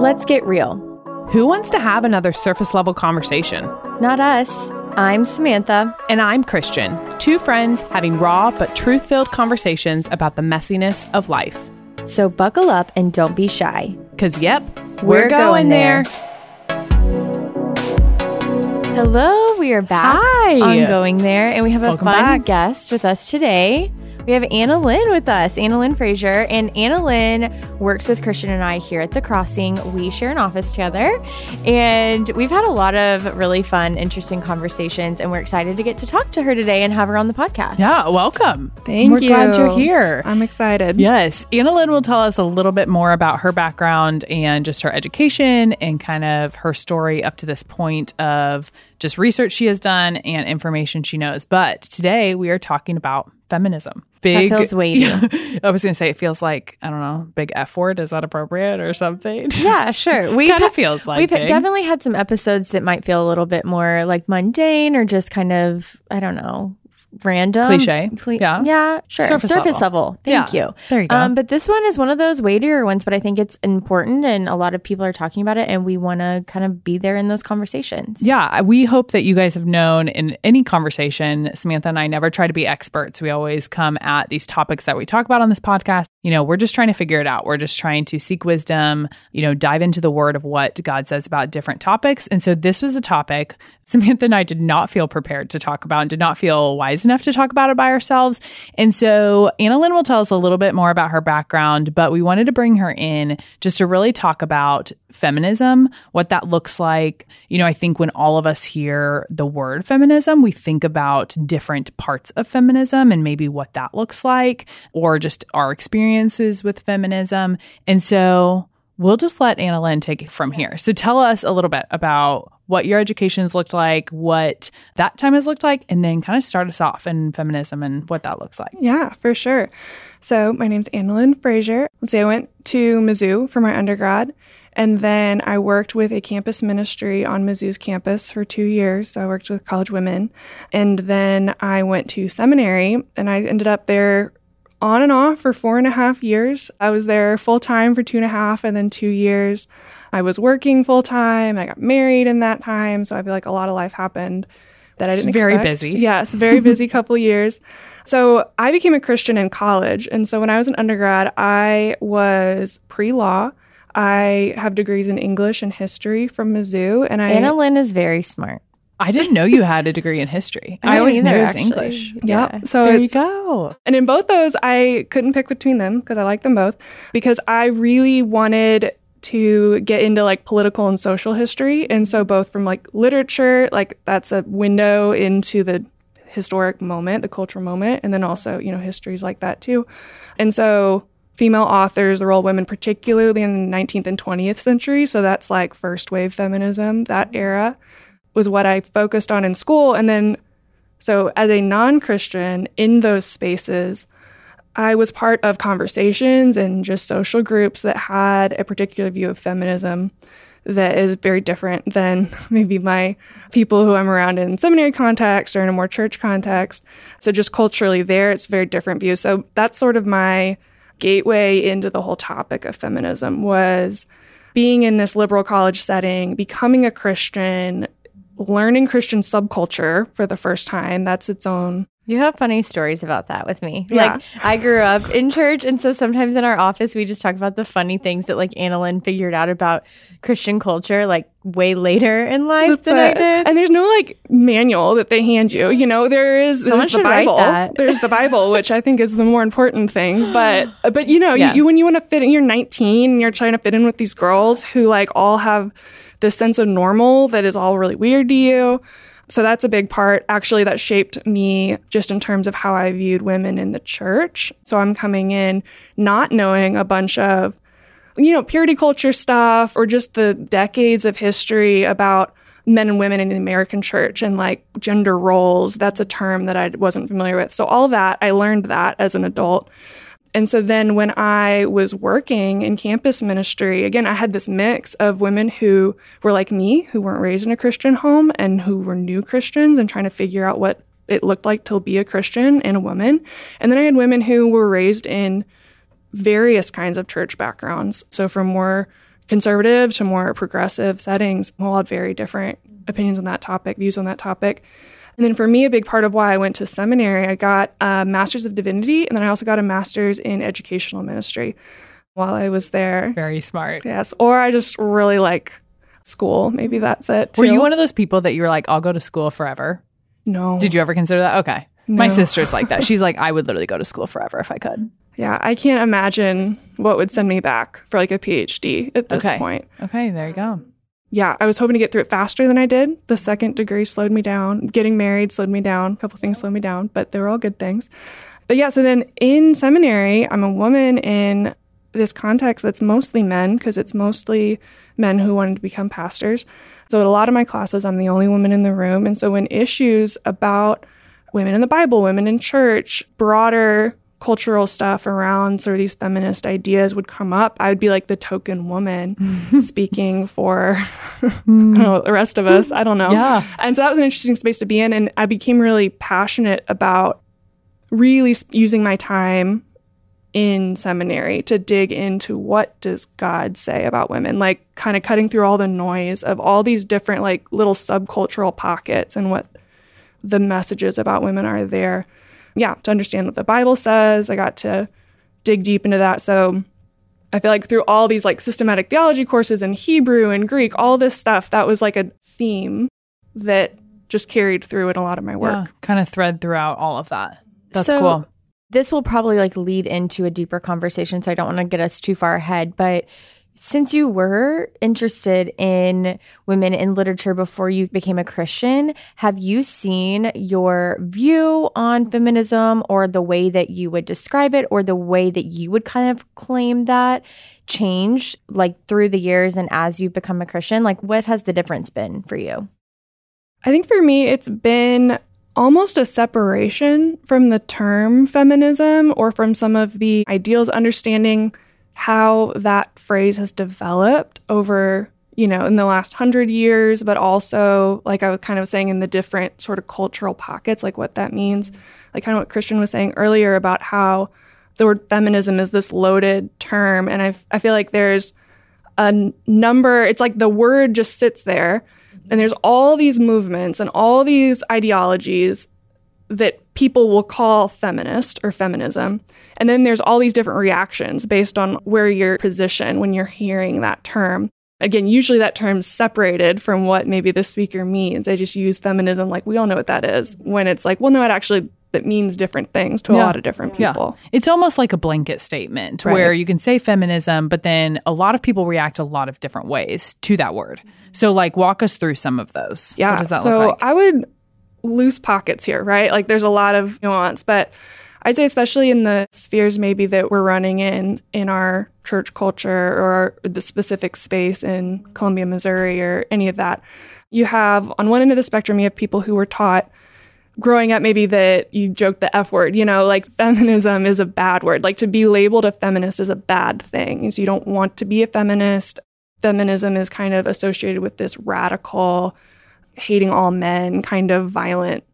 Let's get real. Who wants to have another surface level conversation? Not us. I'm Samantha. And I'm Christian, two friends having raw but truth filled conversations about the messiness of life. So buckle up and don't be shy. Because, yep, We're going there. Hello, we are back Hi. on Going There, and we have a Welcome fun back. guest with us today. We have Anna Lynne with us, Anna Lynne Frazier. And Anna Lynne works with Christian and I here at The Crossing. We share an office together, and we've had a lot of really fun, interesting conversations, and we're excited to get to talk to her today and have her on the podcast. Yeah, welcome. Thank We're you. glad you're here. I'm excited. Yes, Anna Lynne will tell us a little bit more about her background and just her education and kind of her story up to this point of just research she has done and information she knows. But today we are talking about feminism. Big feels weighty. I was going to say it feels like I don't know, big F word. Is that appropriate or something? Yeah, sure. We Kinda feels like we've it. definitely had some episodes that might feel a little bit more like mundane or just kind of I don't know random Cliche. Yeah. yeah sure Surface level, thank Yeah. you There you go. um, but this one is one of those weightier ones but I think it's important and a lot of people are talking about it and we want to kind of be there in those conversations Yeah, we hope that you guys have known in any conversation. Samantha and I never try to be experts. We always come at these topics that we talk about on this podcast. You know, we're just trying to figure it out. We're just trying to seek wisdom, you know, dive into the word of what God says about different topics. And so this was a topic Samantha and I did not feel prepared to talk about and did not feel wise enough to talk about it by ourselves. And so Anna Lynne will tell us a little bit more about her background, but we wanted to bring her in just to really talk about feminism, what that looks like. You know, I think when all of us hear the word feminism, we think about different parts of feminism and maybe what that looks like, or just our experiences with feminism. And so we'll just let Anna Lynne take it from here. So tell us a little bit about what your education's looked like, what that time has looked like, and then kind of start us off in feminism and what that looks like. Yeah, for sure. So my name's Anna Lynne Frazier. Let's say I went to Mizzou for my undergrad, and then I worked with a campus ministry on Mizzou's campus for two years. So I worked with college women, and then I went to seminary, and I ended up there on and off for four and a half years. I was there full time for two and a half, and then two years I was working full time. I got married in that time, so I feel like a lot of life happened that I didn't Very expect. busy. Yes, very busy couple years. So I became a Christian in college, and so when I was an undergrad, I was pre-law. I have degrees in English and history from Mizzou, and I Anna Lynne is very smart I didn't know you had a degree in history. I, didn't always knew it was actually. English. yeah So there you go. And in both those, I couldn't pick between them because I like them both because I really wanted to get into like political and social history. And so, both from like literature, like that's a window into the historic moment, the cultural moment, and then also, you know, histories like that too. And so, female authors, the role of women, particularly in the 19th and 20th century, so that's like first wave feminism, that era was what I focused on in school. And then so, as a non Christian in those spaces, I was part of conversations and just social groups that had a particular view of feminism that is very different than maybe my people who I'm around in seminary context or in a more church context. So, just culturally, there, it's very different view. So, that's sort of my gateway into the whole topic of feminism was being in this liberal college setting, becoming a Christian, learning Christian subculture for the first time. That's its own. You have funny stories about that with me. Yeah. Like I grew up in church and so sometimes in our office we just talk about the funny things that like Anna Lynne figured out about Christian culture like way later in life That's than I did. And there's no like manual that they hand you. You know, there is Someone there's the Bible. There's the Bible, which I think is the more important thing. But but you know, Yeah. you, you when you want to fit in, you're 19 and you're trying to fit in with these girls who like all have this sense of normal that is all really weird to you. So that's a big part actually that shaped me just in terms of how I viewed women in the church. So I'm coming in not knowing a bunch of you know, purity culture stuff or just the decades of history about men and women in the American church and like gender roles. That's a term that I wasn't familiar with. So all that, I learned that as an adult. And so then when I was working in campus ministry, again, I had this mix of women who were like me, who weren't raised in a Christian home and who were new Christians and trying to figure out what it looked like to be a Christian and a woman. And then I had women who were raised in various kinds of church backgrounds. So from more conservative to more progressive settings all had very different opinions on that topic, views on that topic. And then for me, a big part of why I went to seminary, I got a master's of divinity, and then I also got a master's in educational ministry while I was there. Very smart. Yes. Or I just really like school. Maybe that's it. Were you one of those people that you were like, I'll go to school forever? No. Did you ever consider that? Okay. My sister's like that. She's like, I would literally go to school forever if I could. Yeah, I can't imagine what would send me back for like a PhD at this Okay. point. Okay, there you go. Yeah, I was hoping to get through it faster than I did. The second degree slowed me down. Getting married slowed me down. A couple things slowed me down, but they were all good things. But yeah, so then in seminary, I'm a woman in this context that's mostly men because it's mostly men who wanted to become pastors. So at a lot of my classes, I'm the only woman in the room. And so when issues about women in the Bible, women in church, broader cultural stuff around sort of these feminist ideas would come up, I would be like the token woman speaking for know, hmm. the rest of us. I don't know. Yeah. And so that was an interesting space to be in. And I became really passionate about really using my time in seminary to dig into what does God say about women, like kind of cutting through all the noise of all these different like little subcultural pockets and what the messages about women are there. Yeah, to understand what the Bible says, I got to dig deep into that. So I feel like through all these like systematic theology courses in Hebrew and Greek, all this stuff, that was like a theme that just carried through in a lot of my work. Yeah, kind of thread throughout all of that. That's So- cool. this will probably like lead into a deeper conversation so i don't want to get us too far ahead but since you were interested in women in literature before you became a christian have you seen your view on feminism or the way that you would describe it or the way that you would kind of claim that change like through the years and as you've become a christian? Like what has the difference been for you? I think for me, it's been almost a separation from the term feminism or from some of the ideals, understanding how that phrase has developed over, you know, in the last hundred years, but also, like I was kind of saying, in the different sort of cultural pockets, like what that means. Like kind of what Christian was saying earlier about how the word feminism is this loaded term. And I, I feel like there's a number, it's like the word just sits there. And there's all these movements and all these ideologies that people will call feminist or feminism. And then there's all these different reactions based on where you're positioned when you're hearing that term. Again, usually that term's separated from what maybe the speaker means. They just use feminism like we all know what that is. When it's like, well, no, it actually that means different things to a lot of different people. Yeah. It's almost like a blanket statement Right. where you can say feminism, but then a lot of people react a lot of different ways to that word. So, like, walk us through some of those. Yeah. What does that so look like? I would loose pockets here, right? Like there's a lot of nuance, but I'd say especially in the spheres maybe that we're running in in our church culture or the specific space in Columbia, Missouri or any of that. You have on one end of the spectrum you have people who were taught growing up maybe that you joke the F word, you know, like feminism is a bad word. Like to be labeled a feminist is a bad thing. So you don't want to be a feminist. Feminism is kind of associated with this radical, hating all men, kind of violent.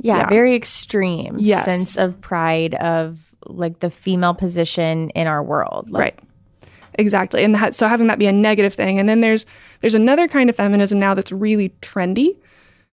Yeah, Yeah. very extreme Yes. sense of pride of like the female position in our world. Like, right. Exactly. And that, so having that be a negative thing. And then there's there's another kind of feminism now that's really trendy.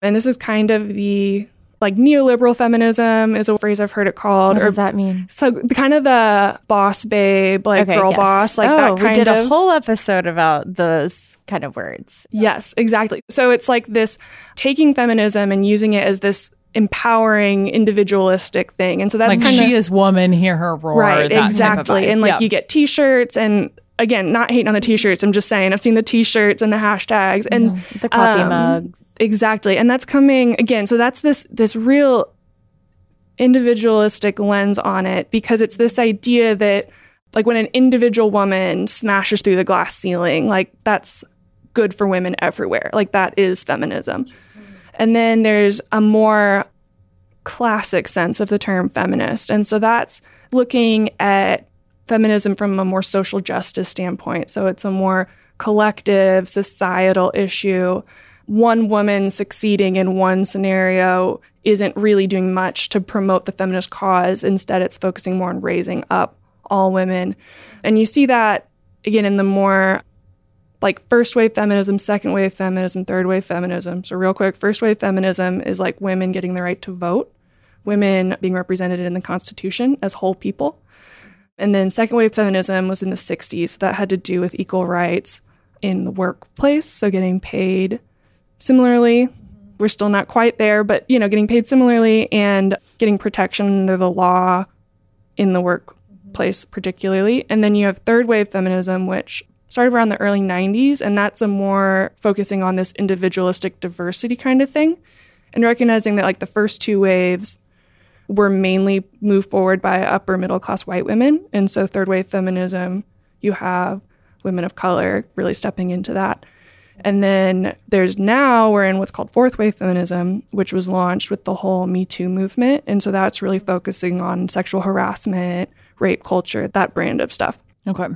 And this is kind of the like neoliberal feminism is a phrase I've heard it called. What or does that mean? so kind of the boss babe, like girl yes. boss, like oh, that kind we did of a whole episode about those kind of words. Yes, exactly. So it's like this taking feminism and using it as this empowering individualistic thing. And so that's like, kind she of is woman, hear her roar. right, that type of exactly. vibe. And like Yeah. you get t-shirts and again, not hating on the t-shirts, I'm just saying I've seen the t-shirts and the hashtags and The coffee um, mugs. Exactly. And that's coming again. So that's this this real individualistic lens on it because it's this idea that like when an individual woman smashes through the glass ceiling, like that's good for women everywhere. Like that is feminism. And then there's a more classic sense of the term feminist. And so that's looking at feminism from a more social justice standpoint. So it's a more collective, societal issue. One woman succeeding in one scenario isn't really doing much to promote the feminist cause. Instead, it's focusing more on raising up all women. And you see that again in the more like first wave feminism, second wave feminism, third wave feminism. So, real quick, first wave feminism is like women getting the right to vote, women being represented in the Constitution as whole people. And then second wave feminism was in the 60s. That had to do with equal rights in the workplace. So, getting paid similarly. We're still not quite there, but you know, getting paid similarly and getting protection under the law in the workplace, particularly. And then you have third wave feminism, which started around the early 90s, and that's a more focusing on this individualistic diversity kind of thing, and recognizing that like the first two waves were mainly moved forward by upper middle class white women. And so, third wave feminism, you have women of color really stepping into that. And then there's now we're in what's called fourth wave feminism, which was launched with the whole Me Too movement. And so that's really focusing on sexual harassment, rape culture, that brand of stuff. Okay.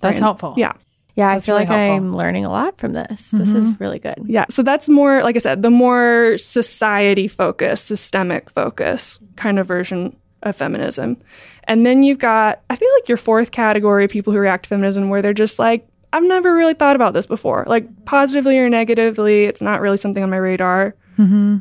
That's Brand- helpful. Yeah. Yeah, That's I feel really like helpful. I'm learning a lot from this. This mm-hmm. is really good. Yeah. So that's more, like I said, the more society focus, systemic focus kind of version of feminism. And then you've got, I feel like your fourth category, people who react to feminism, where they're just like, I've never really thought about this before. Like positively or negatively, it's not really something on my radar. Mm-hmm.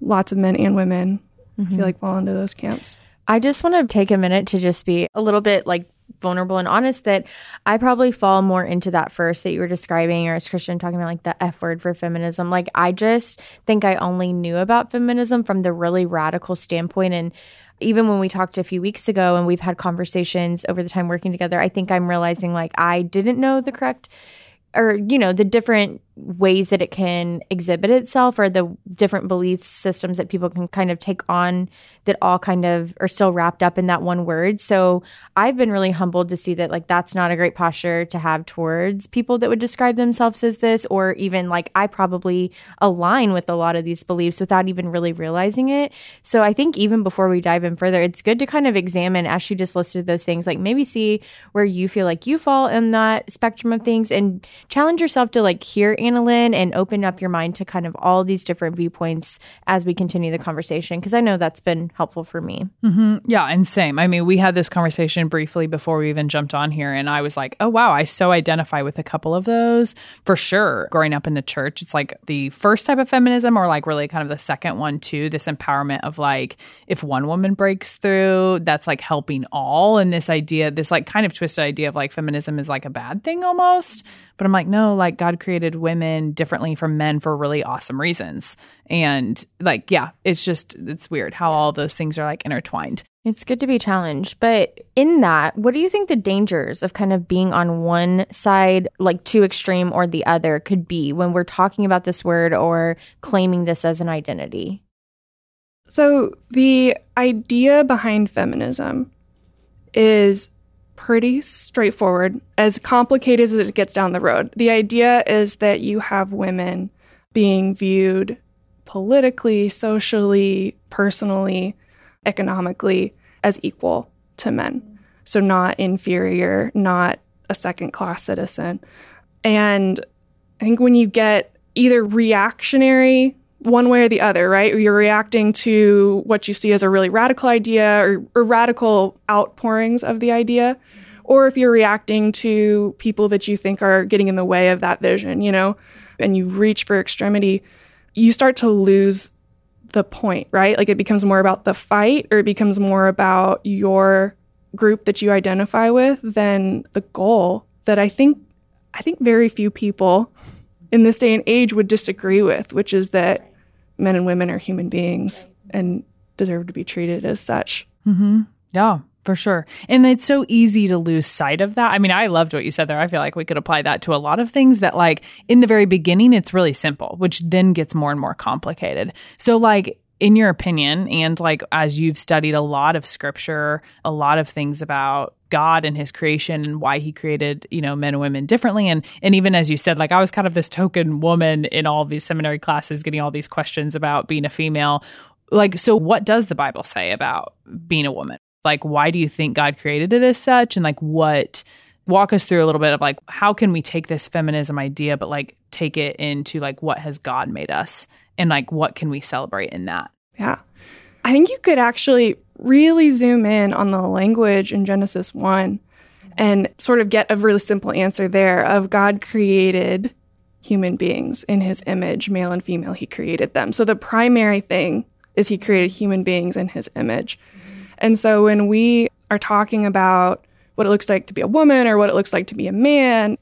Lots of men and women I feel mm-hmm. like fall into those camps. I just want to take a minute to just be a little bit like vulnerable and honest that I probably fall more into that first that you were describing, or as Christian talking about like the F word for feminism. Like, I just think I only knew about feminism from the really radical standpoint. And even when we talked a few weeks ago and we've had conversations over the time working together, I think I'm realizing like I didn't know the correct or you know the different ways that it can exhibit itself or the different belief systems that people can kind of take on that all kind of are still wrapped up in that one word. So i've been really humbled to see that like that's not a great posture to have towards people that would describe themselves as this or even like i probably align with a lot of these beliefs without even really realizing it. So i think even before we dive in further it's good to kind of examine as she just listed those things like maybe see where you feel like you fall in that spectrum of things and challenge yourself to like hear Anna and open up your mind to kind of all these different viewpoints as we continue the conversation because I know that's been helpful for me. Mm-hmm. Yeah, and same. I mean, we had this conversation briefly before we even jumped on here, and I was like, oh, wow, I so identify with a couple of those for sure. Growing up in the church, it's like the first type of feminism, or like really kind of the second one, too. This empowerment of like, if one woman breaks through, that's like helping all. And this idea, this like kind of twisted idea of like feminism is like a bad thing almost. But I'm like, no, like God created women differently from men for really awesome reasons. And like, yeah, it's just, it's weird how all those things are like intertwined. It's good to be challenged. But in that, what do you think the dangers of kind of being on one side, like too extreme, or the other could be when we're talking about this word or claiming this as an identity? So, the idea behind feminism is pretty straightforward, as complicated as it gets down the road. The idea is that you have women being viewed politically, socially, personally, economically as equal to men. So, not inferior, not a second class citizen. And I think when you get either reactionary one way or the other, right? You're reacting to what you see as a really radical idea or, or radical outpourings of the idea. Or if you're reacting to people that you think are getting in the way of that vision, you know, and you reach for extremity, you start to lose the point, right? Like it becomes more about the fight or it becomes more about your group that you identify with than the goal that I think I think very few people in this day and age would disagree with, which is that men and women are human beings and deserve to be treated as such. Mm-hmm. Yeah, for sure. And it's so easy to lose sight of that. I mean, I loved what you said there. I feel like we could apply that to a lot of things that, like, in the very beginning, it's really simple, which then gets more and more complicated. So, like, in your opinion, and like as you've studied a lot of scripture, a lot of things about God and his creation and why he created, you know, men and women differently. And and even as you said, like I was kind of this token woman in all these seminary classes getting all these questions about being a female. Like, so what does the Bible say about being a woman? Like, why do you think God created it as such? And like what walk us through a little bit of like how can we take this feminism idea but like take it into like what has God made us and like what can we celebrate in that? Yeah. I think you could actually really zoom in on the language in Genesis 1 and sort of get a really simple answer there of God created human beings in his image, male and female, he created them. So the primary thing is he created human beings in his image. And so when we are talking about what it looks like to be a woman or what it looks like to be a man,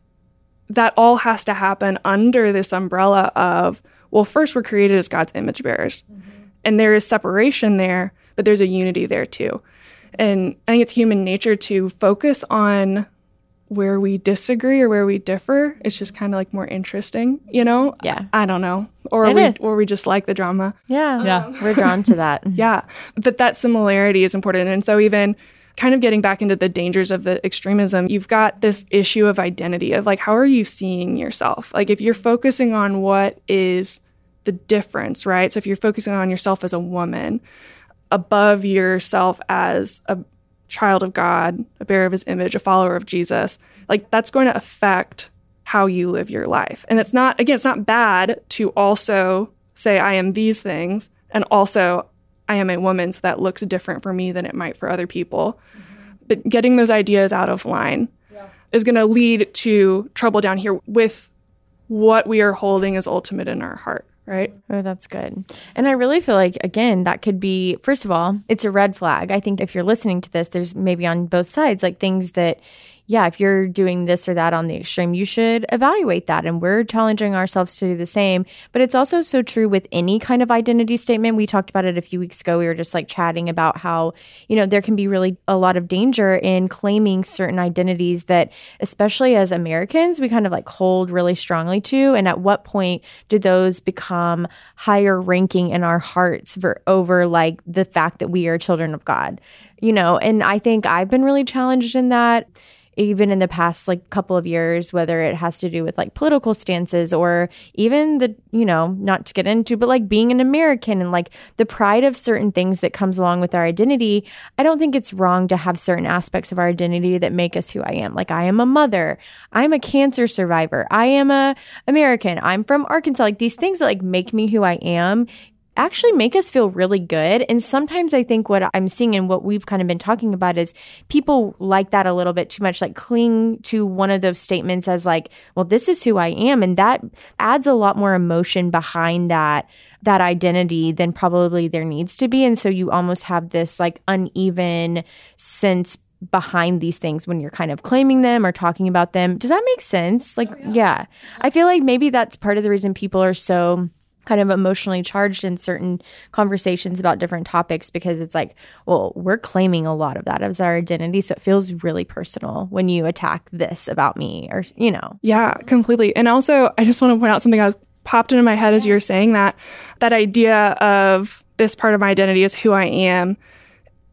that all has to happen under this umbrella of, well, first we're created as God's image bearers. Mm-hmm. And there is separation there, but there's a unity there too. And I think it's human nature to focus on where we disagree or where we differ. It's just kind of like more interesting, you know? Yeah. I don't know. Or we or we just like the drama. Yeah. Um, yeah. We're drawn to that. yeah. But that similarity is important. And so even kind of getting back into the dangers of the extremism, you've got this issue of identity of like how are you seeing yourself? Like if you're focusing on what is the difference, right? So if you're focusing on yourself as a woman above yourself as a child of God, a bearer of his image, a follower of Jesus, like that's going to affect how you live your life. And it's not, again, it's not bad to also say, I am these things, and also I am a woman, so that looks different for me than it might for other people. Mm-hmm. But getting those ideas out of line yeah. is going to lead to trouble down here with what we are holding as ultimate in our heart right? Oh, that's good. And I really feel like, again, that could be, first of all, it's a red flag. I think if you're listening to this, there's maybe on both sides, like things that yeah, if you're doing this or that on the extreme, you should evaluate that. And we're challenging ourselves to do the same. But it's also so true with any kind of identity statement. We talked about it a few weeks ago. We were just like chatting about how, you know, there can be really a lot of danger in claiming certain identities that, especially as Americans, we kind of like hold really strongly to. And at what point do those become higher ranking in our hearts for, over like the fact that we are children of God? You know, and I think I've been really challenged in that even in the past like couple of years whether it has to do with like political stances or even the you know not to get into but like being an american and like the pride of certain things that comes along with our identity i don't think it's wrong to have certain aspects of our identity that make us who i am. Like i am a mother. I'm a cancer survivor. I am a american. I'm from arkansas. Like these things that like make me who i am actually make us feel really good. And sometimes I think what I'm seeing and what we've kind of been talking about is people like that a little bit too much, like cling to one of those statements as like, well, this is who I am. And that adds a lot more emotion behind that that identity than probably there needs to be. And so you almost have this like uneven sense behind these things when you're kind of claiming them or talking about them. Does that make sense? Like, oh, yeah. yeah. I feel like maybe that's part of the reason people are so kind of emotionally charged in certain conversations about different topics because it's like, well, we're claiming a lot of that as our identity. So it feels really personal when you attack this about me or, you know. Yeah, completely. And also, I just want to point out something I was popped into my head as you were saying that that idea of this part of my identity is who I am.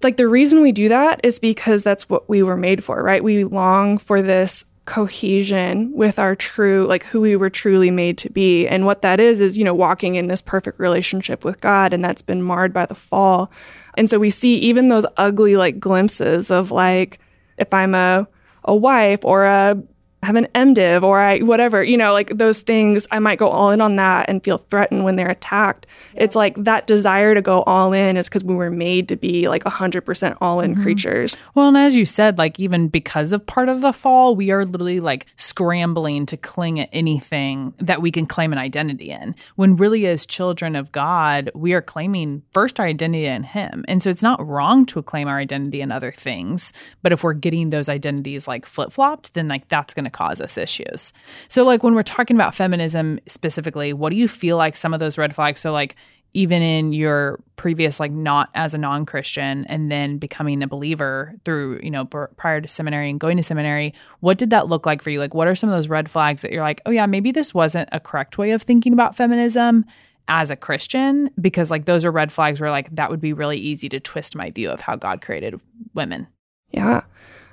Like the reason we do that is because that's what we were made for, right? We long for this cohesion with our true like who we were truly made to be. And what that is is you know walking in this perfect relationship with God and that's been marred by the fall. And so we see even those ugly like glimpses of like if I'm a a wife or a have an MDiv or I whatever, you know, like those things, I might go all in on that and feel threatened when they're attacked. Yeah. It's like that desire to go all in is because we were made to be like 100% all in mm-hmm. creatures. Well, and as you said, like even because of part of the fall, we are literally like scrambling to cling at anything that we can claim an identity in. When really, as children of God, we are claiming first our identity in Him. And so it's not wrong to claim our identity in other things. But if we're getting those identities like flip flopped, then like that's going to cause us issues. So, like, when we're talking about feminism specifically, what do you feel like some of those red flags? So, like, even in your previous, like, not as a non Christian and then becoming a believer through, you know, prior to seminary and going to seminary, what did that look like for you? Like, what are some of those red flags that you're like, oh, yeah, maybe this wasn't a correct way of thinking about feminism? as a Christian because like those are red flags where like that would be really easy to twist my view of how God created women. Yeah.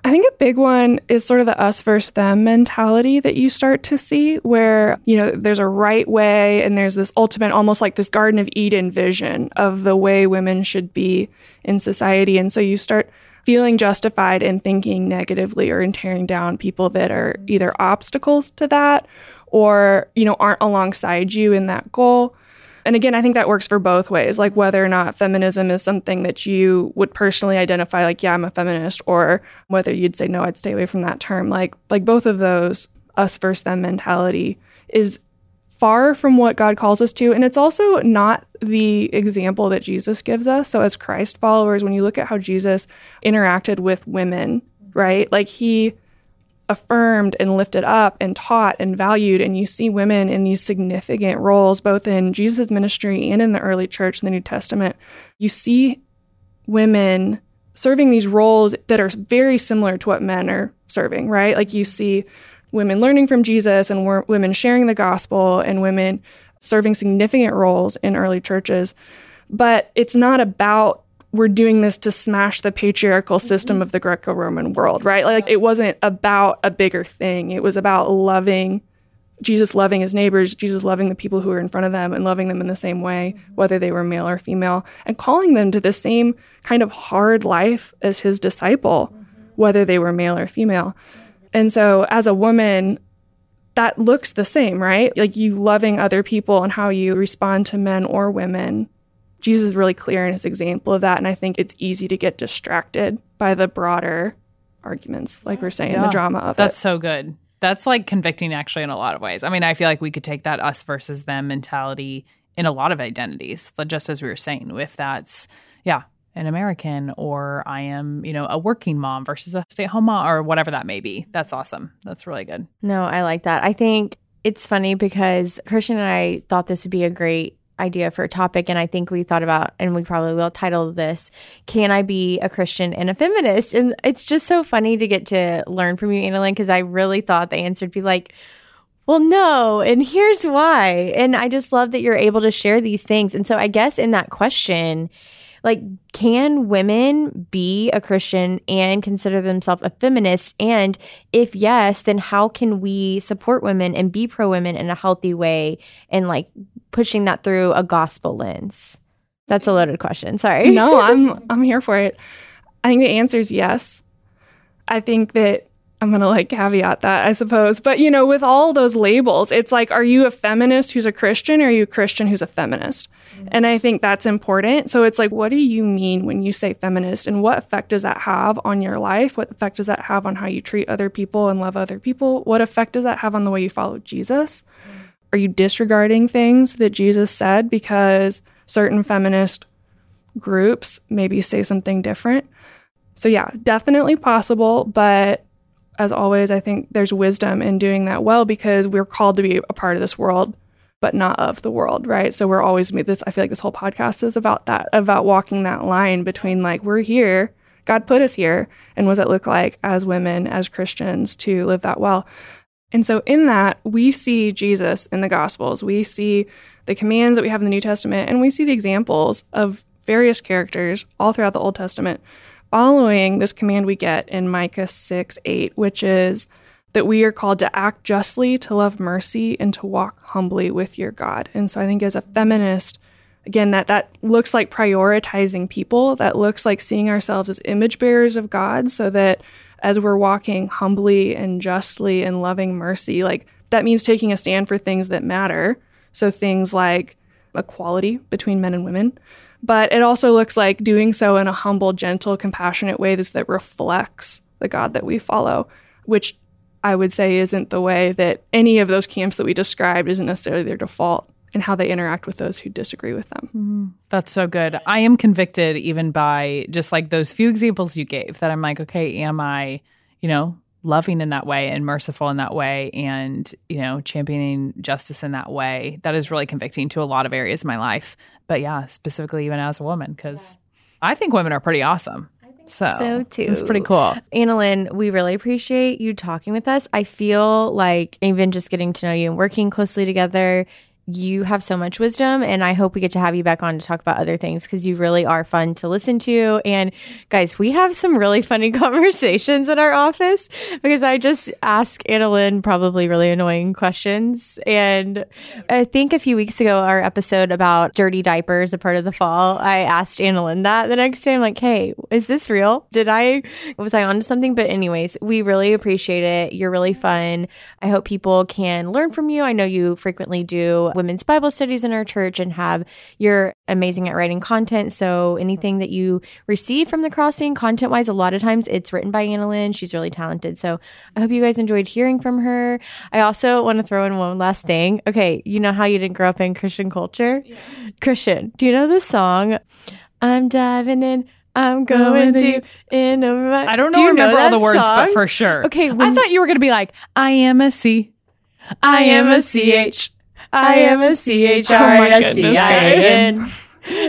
I think a big one is sort of the us versus them mentality that you start to see, where, you know, there's a right way and there's this ultimate, almost like this Garden of Eden vision of the way women should be in society. And so you start feeling justified in thinking negatively or in tearing down people that are either obstacles to that or, you know, aren't alongside you in that goal. And again, I think that works for both ways, like whether or not feminism is something that you would personally identify like yeah, I'm a feminist or whether you'd say no, I'd stay away from that term. Like like both of those us versus them mentality is far from what God calls us to. And it's also not the example that Jesus gives us. So, as Christ followers, when you look at how Jesus interacted with women, right? Like he affirmed and lifted up and taught and valued. And you see women in these significant roles, both in Jesus' ministry and in the early church in the New Testament. You see women serving these roles that are very similar to what men are serving, right? Like you see women learning from Jesus and women sharing the gospel and women serving significant roles in early churches. But it's not about we're doing this to smash the patriarchal system of the Greco Roman world, right? Like it wasn't about a bigger thing. It was about loving Jesus loving his neighbors, Jesus loving the people who were in front of them and loving them in the same way, whether they were male or female, and calling them to the same kind of hard life as his disciple, whether they were male or female. And so as a woman, that looks the same, right? Like you loving other people and how you respond to men or women. Jesus is really clear in his example of that. And I think it's easy to get distracted by the broader arguments, like we're saying, yeah. the drama of That's it. so good. That's like convicting actually in a lot of ways. I mean, I feel like we could take that us versus them mentality in a lot of identities, but just as we were saying, if that's, yeah, an American or I am, you know, a working mom versus a stay at home mom or whatever that may be. That's awesome. That's really good. No, I like that. I think it's funny because Christian and I thought this would be a great idea for a topic and I think we thought about and we probably will title this Can I be a Christian and a feminist? And it's just so funny to get to learn from you, Anna Lynne, because I really thought the answer would be like, well, no, and here's why. And I just love that you're able to share these things. And so I guess in that question, like, can women be a Christian and consider themselves a feminist? And if yes, then how can we support women and be pro women in a healthy way and like pushing that through a gospel lens? That's a loaded question. Sorry. no, I'm I'm here for it. I think the answer is yes. I think that I'm going to like caveat that, I suppose. But, you know, with all those labels, it's like, are you a feminist who's a Christian or are you a Christian who's a feminist? Mm-hmm. And I think that's important. So it's like, what do you mean when you say feminist? And what effect does that have on your life? What effect does that have on how you treat other people and love other people? What effect does that have on the way you follow Jesus? Mm-hmm. Are you disregarding things that Jesus said because certain feminist groups maybe say something different? So, yeah, definitely possible. But as always, I think there's wisdom in doing that well because we're called to be a part of this world but not of the world, right? So we're always this. I feel like this whole podcast is about that, about walking that line between like we're here, God put us here, and what does it look like as women, as Christians, to live that well? And so in that, we see Jesus in the Gospels. We see the commands that we have in the New Testament, and we see the examples of various characters all throughout the Old Testament following this command we get in Micah 6 8, which is that we are called to act justly, to love mercy, and to walk humbly with your God. And so I think as a feminist, again, that that looks like prioritizing people, that looks like seeing ourselves as image bearers of God, so that as we're walking humbly and justly and loving mercy, like that means taking a stand for things that matter. So things like equality between men and women. But it also looks like doing so in a humble, gentle, compassionate way that reflects the God that we follow, which I would say isn't the way that any of those camps that we described isn't necessarily their default and how they interact with those who disagree with them. Mm-hmm. That's so good. I am convicted even by just like those few examples you gave that I'm like, okay, am I, you know, loving in that way and merciful in that way and, you know, championing justice in that way? That is really convicting to a lot of areas of my life. But yeah, specifically even as a woman, because yeah. I think women are pretty awesome. So, so too. It's pretty cool. Anna Lynne, we really appreciate you talking with us. I feel like even just getting to know you and working closely together, you have so much wisdom and I hope we get to have you back on to talk about other things because you really are fun to listen to. And guys, we have some really funny conversations in our office because I just ask Anna Lynne probably really annoying questions. And I think a few weeks ago, our episode about dirty diapers, a part of the fall, I asked Anna Lynne that the next day. I'm like, hey, is this real? Did I, was I onto something? But anyways, we really appreciate it. You're really fun. I hope people can learn from you. I know you frequently do women's Bible studies in our church and have you're amazing at writing content. So anything that you receive from the crossing content wise, a lot of times it's written by Anna Lynne. She's really talented. So I hope you guys enjoyed hearing from her. I also want to throw in one last thing. Okay, you know how you didn't grow up in Christian culture? Yeah. Christian, do you know the song? I'm diving in. I'm going deep in a. I don't know, do remember know all the words, song? but for sure. Okay, I thought you were going to be like, I am a C. I am a C H. I am a C H R S T I oh N.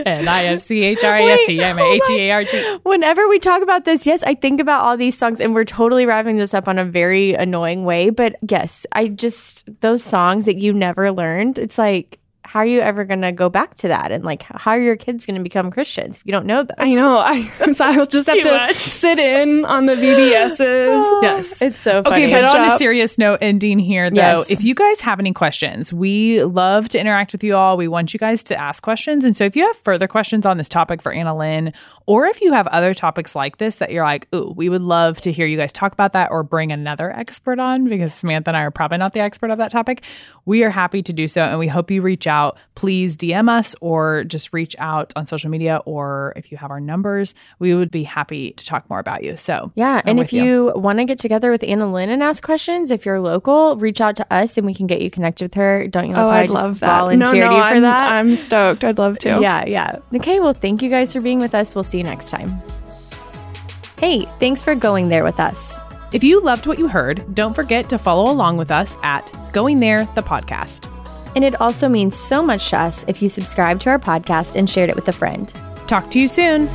And I am C H R S T M A H E A R T. Whenever we talk about this, yes, I think about all these songs, and we're totally wrapping this up on a very annoying way. But yes, I just, those songs that you never learned, it's like, how are you ever going to go back to that? And like, how are your kids going to become Christians if you don't know this? I know. I so I'll just have to much. sit in on the VBSs. yes, it's so funny. Okay, but on a serious note, ending here though, yes. if you guys have any questions, we love to interact with you all. We want you guys to ask questions, and so if you have further questions on this topic for Anna Lynne, or if you have other topics like this that you're like, ooh, we would love to hear you guys talk about that, or bring another expert on because Samantha and I are probably not the expert of that topic. We are happy to do so, and we hope you reach out out, please DM us or just reach out on social media or if you have our numbers, we would be happy to talk more about you. So, yeah. I'm and if you, you want to get together with Anna Lynne and ask questions, if you're local, reach out to us and we can get you connected with her. Don't you know? Oh, I'd love that. Volunteered no, no, you for I'm, that. I'm stoked. I'd love to. Yeah, yeah. Okay. Well, thank you guys for being with us. We'll see you next time. Hey, thanks for going there with us. If you loved what you heard, don't forget to follow along with us at Going There, the podcast. And it also means so much to us if you subscribe to our podcast and shared it with a friend. Talk to you soon.